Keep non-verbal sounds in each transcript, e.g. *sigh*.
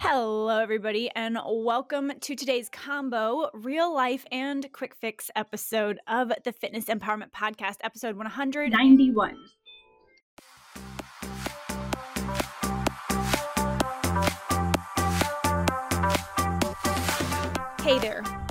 Hello, everybody, and welcome to today's combo real life and quick fix episode of the Fitness Empowerment Podcast, episode 191. Hey there,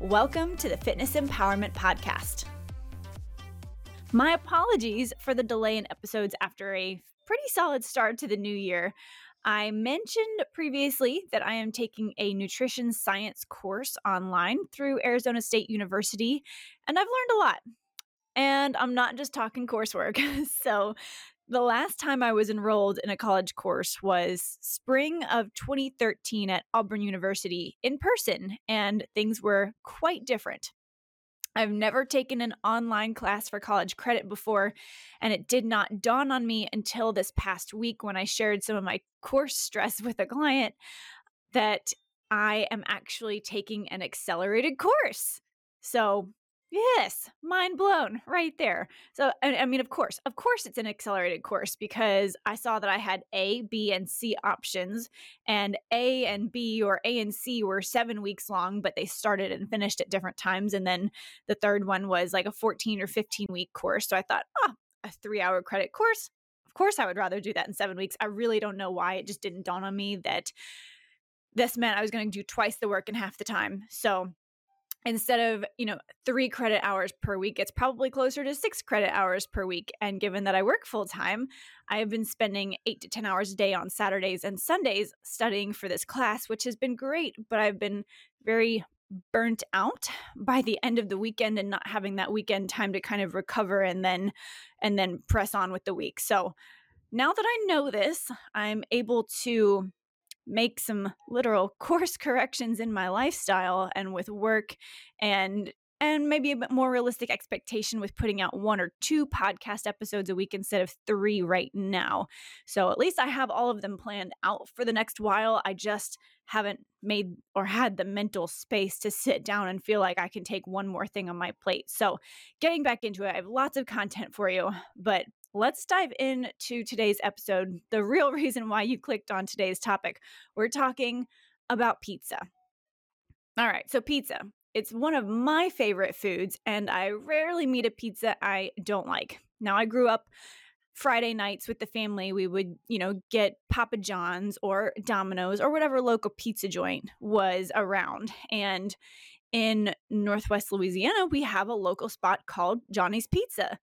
Welcome to the Fitness Empowerment Podcast. My apologies for the delay in episodes after a pretty solid start to the new year. I mentioned previously that I am taking a nutrition science course online through Arizona State University, and I've learned a lot. And I'm not just talking coursework. *laughs* so, the last time I was enrolled in a college course was spring of 2013 at Auburn University in person, and things were quite different. I've never taken an online class for college credit before, and it did not dawn on me until this past week when I shared some of my course stress *laughs* with a client that I am actually taking an accelerated course. So Yes, mind blown right there. So, I, mean, of course, of course, it's an accelerated course because I saw that I had A, B, and C options, and A and B or A and C were seven weeks long, but they started and finished at different times. And then the third one was like a 14 or 15 week course. So I thought, oh, a three hour credit course. Of course, I would rather do that in seven weeks. I really don't know why. It just didn't dawn on me that this meant I was going to do twice the work in half the time. So, instead of you know three credit hours per week it's probably closer to six credit hours per week. And given that i work full time i have been spending eight to ten hours a day on saturdays and sundays studying for this class which has been great but i've been very burnt out by the end of the weekend and not having that weekend time to kind of recover and then and then press on with the week. So now that i know this i'm able to make some literal *laughs* course corrections in my lifestyle and with work and and maybe a bit more realistic expectation with putting out one or two podcast episodes a week instead of three right now. So at least I have all of them planned out for the next while. I just haven't made or had the mental space to sit down and feel like I can take one more thing on my plate. So getting back into it, I have lots of content for you, but let's dive into today's episode. The real *laughs* reason why you clicked on today's topic. We're talking about pizza. All right, so pizza. It's one of my favorite foods, and I rarely meet a pizza I don't like. Now, I grew up Friday nights with the family. We would, you know, get Papa John's or Domino's or whatever local pizza joint was around. And in Northwest Louisiana, we have a local spot called Johnny's Pizza.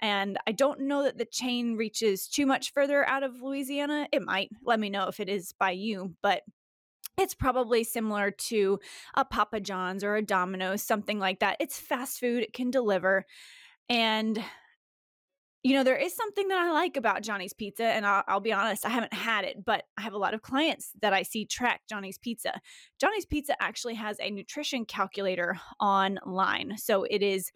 And I don't know that the chain reaches too much further out of Louisiana. It might. Let me know if it is by you, but it's probably similar to a Papa John's or a Domino's, something like that. It's fast food, it can deliver. And you know, there is something that I like about Johnny's Pizza, and I'll, I'll, be honest, I haven't had it, but I have a lot of clients that I see track Johnny's Pizza. Johnny's Pizza actually has a nutrition calculator online. So it is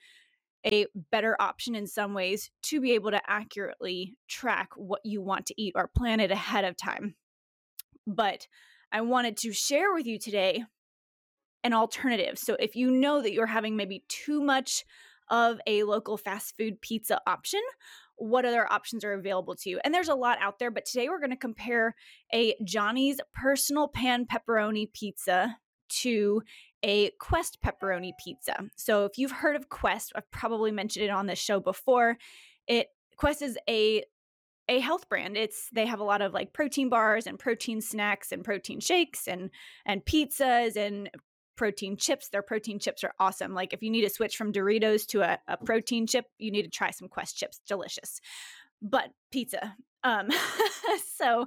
a better option in some ways to be able to accurately track what you want to eat or plan it ahead of time. But I wanted to share with you today an alternative. So if you know that you're having maybe too much of a local fast food pizza option, what other options are available to you? And there's a lot out there, but today we're going to compare a Johnny's personal pan pepperoni pizza to a Quest pepperoni pizza. So if you've heard of Quest, I've probably mentioned it on this show before. It Quest is a a health brand. It's they have a lot of like protein bars and protein snacks and protein shakes and and pizzas and protein chips. Their protein chips are awesome. Like if you need to switch from Doritos to a, a protein chip, you need to try some Quest chips. Delicious. but pizza. Um, *laughs* so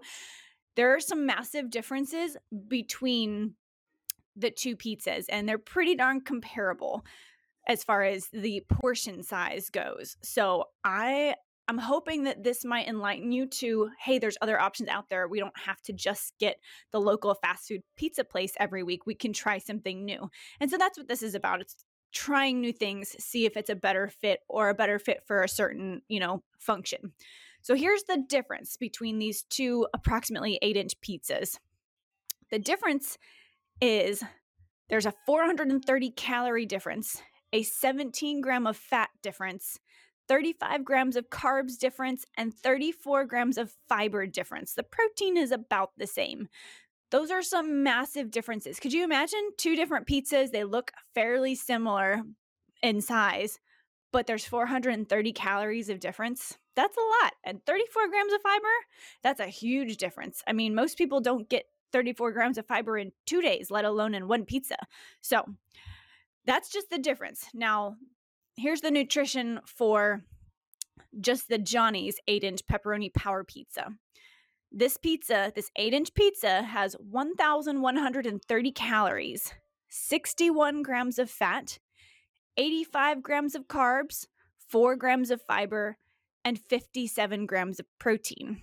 there are some massive differences between the two pizzas, and they're pretty darn comparable as far as the portion size goes. So I I'm hoping that this might enlighten you to hey, there's other options out there. We don't have to just get the local fast food pizza place every week. We can try something new. And so that's what this is about. It's trying new things, see if it's a better fit or a better fit for a certain, you know, function. So here's the difference between these two approximately 8-inch pizzas. The difference is there's a 430 calorie difference, a 17 gram of fat difference, 35 grams of carbs difference, and 34 grams of fiber difference. The protein is about the same. Those are some massive differences. Could you imagine two different pizzas? They look fairly similar in size, but there's 430 calories of difference. That's a lot. And 34 grams of fiber, that's a huge difference. I mean, most people don't get 34 grams of fiber in two days, let alone in one pizza. So that's just the difference. Now, here's the nutrition for just the Johnny's 8 inch pepperoni power pizza. This pizza, this 8 inch pizza, has 1,130 calories, 61 grams of fat, 85 grams of carbs, 4 grams of fiber, and 57 grams of protein.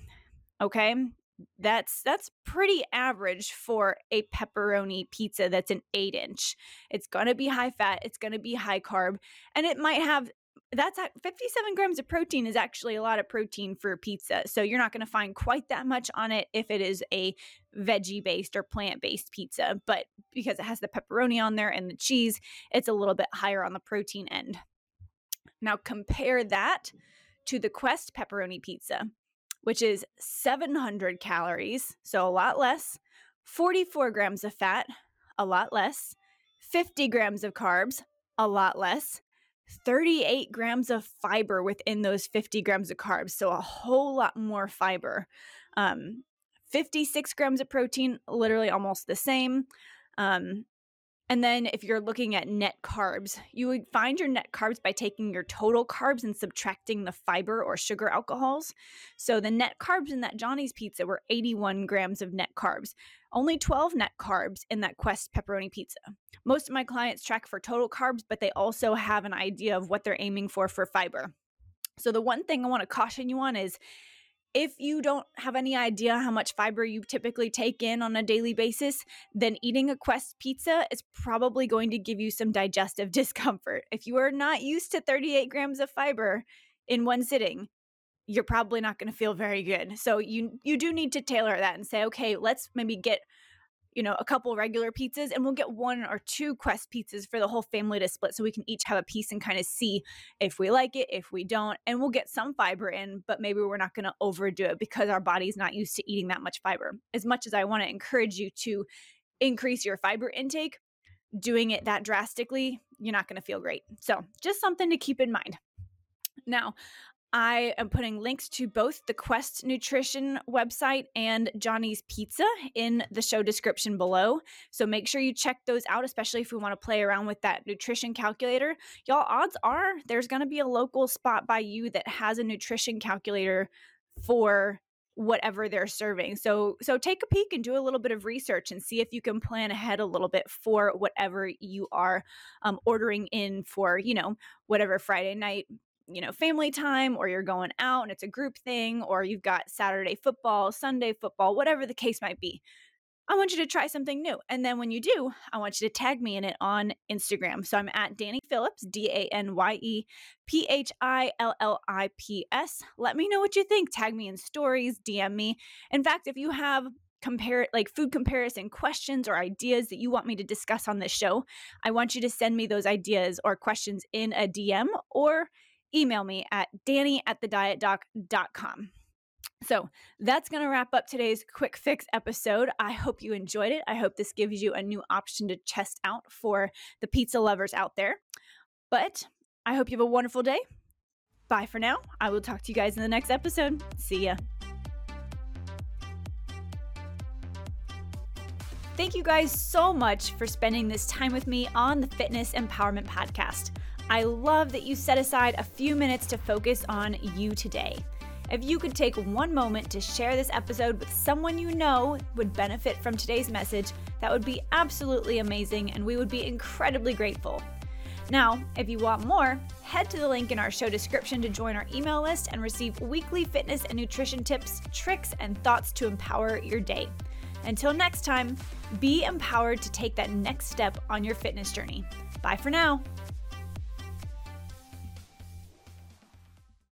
Okay? That's that's pretty average for a pepperoni pizza that's an eight inch. It's going to be high fat it's going to be high carb and it might have that's 57 grams of protein is actually a lot of protein for pizza so you're not going to find quite that much on it if it is a veggie based or plant based pizza but because it has the pepperoni on there and the cheese it's a little bit higher on the protein end. Now compare that to the quest pepperoni pizza which is 700 calories, so a lot less, 44 grams of fat, a lot less, 50 grams of carbs, a lot less, 38 grams of fiber within those 50 grams of carbs, so a whole lot more fiber. Um, 56 grams of protein, literally almost the same. Um, and then if you're looking at net carbs, you would find your net carbs by taking your total carbs and subtracting the fiber or sugar alcohols. So the net carbs in that Johnny's pizza were 81 grams of net carbs, only 12 net carbs in that Quest pepperoni pizza. Most of my clients track for total carbs, but they also have an idea of what they're aiming for for fiber. So the one thing I want to caution you on is if you don't have any idea how much fiber you typically take in on a daily basis, then eating a Quest pizza is probably going to give you some digestive *laughs* discomfort. If you are not used to 38 grams of fiber in one sitting, you're probably not going to feel very good. So you you do need to tailor that and say, okay, let's maybe get you know, a couple regular pizzas and we'll get one or two Quest pizzas for the whole family to split so we can each have a piece and kind of see if we like it, if we don't. And we'll get some fiber in, but maybe we're not going to overdo it because our body's not used to eating that much fiber. As much as I want to encourage you to increase your fiber intake, doing it that drastically, you're not going to feel great. So, just something to keep in mind. Now, I am putting links to both the Quest Nutrition website and Johnny's Pizza in the show description below. So make sure you check those out, especially if we want to play around with that nutrition calculator. Y'all, odds are there's going to be a local spot by you that has a nutrition calculator for whatever they're serving. So so take a peek and do a little bit of research and see if you can plan ahead a little bit for whatever you are um, ordering in for, you know, whatever Friday night you know, family time or you're going out and it's a group thing or you've got Saturday football, Sunday football, whatever the case might be. I want you to try something new. And then when you do, I want you to tag me in it on Instagram. So I'm at Danye Phillips, D A N Y E P H I L L I P S. Let me know what you think. Tag me in stories, DM me. In fact, if you have compare like food comparison questions or ideas that you want me to discuss on this show, I want you to send me those ideas or questions in a DM or email me at danye at thedietdoc.com. So that's going to wrap up today's quick fix episode. I hope you enjoyed it. I hope this gives you a new option to test out for the pizza lovers out there. But I hope you have a wonderful day. Bye for now. I will talk to you guys in the next episode. See ya. Thank you guys so much for spending this time with me on the Fitness Empowerment Podcast. I love that you set aside a few minutes to focus on you today. If you could take one moment to share this episode with someone you know would benefit from today's message, that would be absolutely amazing and we would be incredibly grateful. Now, if you want more, head to the link in our show description to join our email list and receive weekly fitness and nutrition tips, tricks, and thoughts to empower your day. Until next time, be empowered to take that next step on your fitness journey. Bye for now.